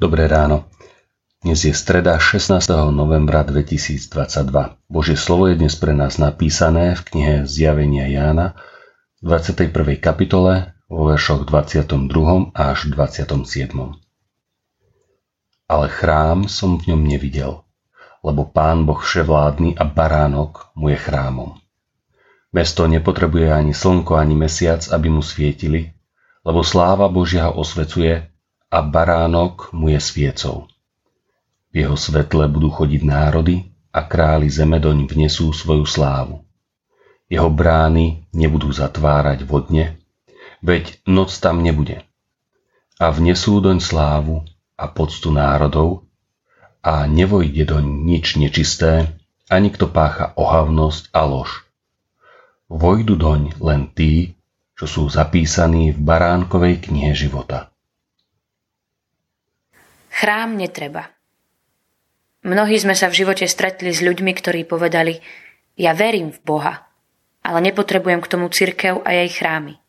Dobré ráno. Dnes je streda 16. novembra 2022. Božie slovo je dnes pre nás napísané v knihe Zjavenia Jána v 21. kapitole vo veršoch 22. až 27. Ale chrám som v ňom nevidel, lebo Pán Boh vševládny a baránok mu je chrámom. Mesto nepotrebuje ani slnko, ani mesiac, aby mu svietili, lebo sláva Božia ho osvecuje a baránok mu je sviecou. V jeho svetle budú chodiť národy a králi zeme doň vnesú svoju slávu. Jeho brány nebudú zatvárať vodne, veď noc tam nebude. A vnesú doň slávu a poctu národov a nevojde doň nič nečisté, ani kto pácha ohavnosť a lož. Vojdu doň len tí, čo sú zapísaní v baránkovej knihe života. Chrám netreba. Mnohí sme sa v živote stretli s ľuďmi, ktorí povedali, ja verím v Boha, ale nepotrebujem k tomu cirkev a jej chrámy.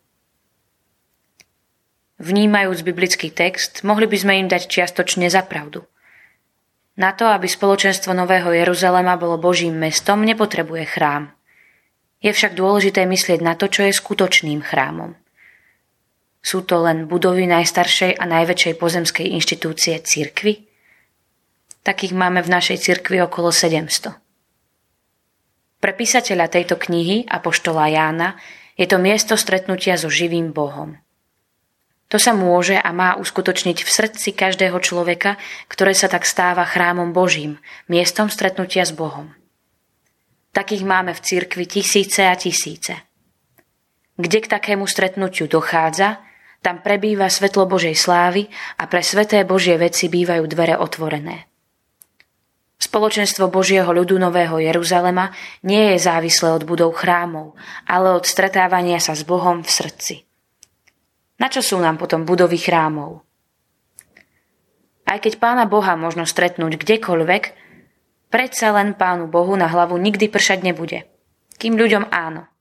Vnímajúc biblický text, mohli by sme im dať čiastočne za pravdu. Na to, aby spoločenstvo Nového Jeruzalema bolo Božím mestom, nepotrebuje chrám. Je však dôležité myslieť na to, čo je skutočným chrámom. Sú to len budovy najstaršej a najväčšej pozemskej inštitúcie cirkvy? Takých máme v našej cirkvi okolo 700. Pre písateľa tejto knihy, Apoštola Jána, je to miesto stretnutia so živým Bohom. To sa môže a má uskutočniť v srdci každého človeka, ktoré sa tak stáva chrámom Božím, miestom stretnutia s Bohom. Takých máme v cirkvi tisíce a tisíce. Kde k takému stretnutiu dochádza, tam prebýva svetlo Božej slávy a pre sveté Božie veci bývajú dvere otvorené. Spoločenstvo Božieho ľudu Nového Jeruzalema nie je závislé od budov chrámov, ale od stretávania sa s Bohom v srdci. Na čo sú nám potom budovy chrámov? Aj keď pána Boha možno stretnúť kdekoľvek, predsa len pánu Bohu na hlavu nikdy pršať nebude. Kým ľuďom áno.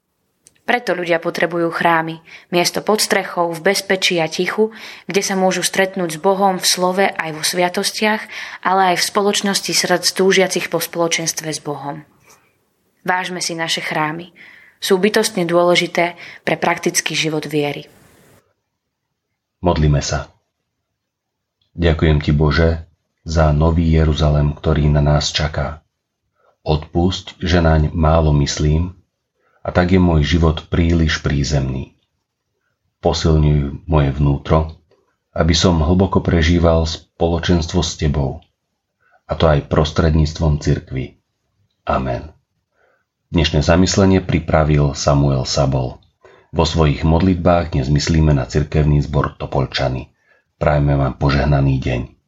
Preto ľudia potrebujú chrámy, miesto pod strechou, v bezpečí a tichu, kde sa môžu stretnúť s Bohom v slove aj vo sviatostiach, ale aj v spoločnosti srdc túžiacich po spoločenstve s Bohom. Vážme si naše chrámy. Sú bytostne dôležité pre praktický život viery. Modlíme sa. Ďakujem Ti Bože za nový Jeruzalem, ktorý na nás čaká. Odpusť, že naň málo myslím, a tak je môj život príliš prízemný. Posilňuj moje vnútro, aby som hlboko prežíval spoločenstvo s Tebou, a to aj prostredníctvom cirkvy. Amen. Dnešné zamyslenie pripravil Samuel Sabol. Vo svojich modlitbách dnes myslíme na cirkevný zbor Topolčany. Prajme vám požehnaný deň.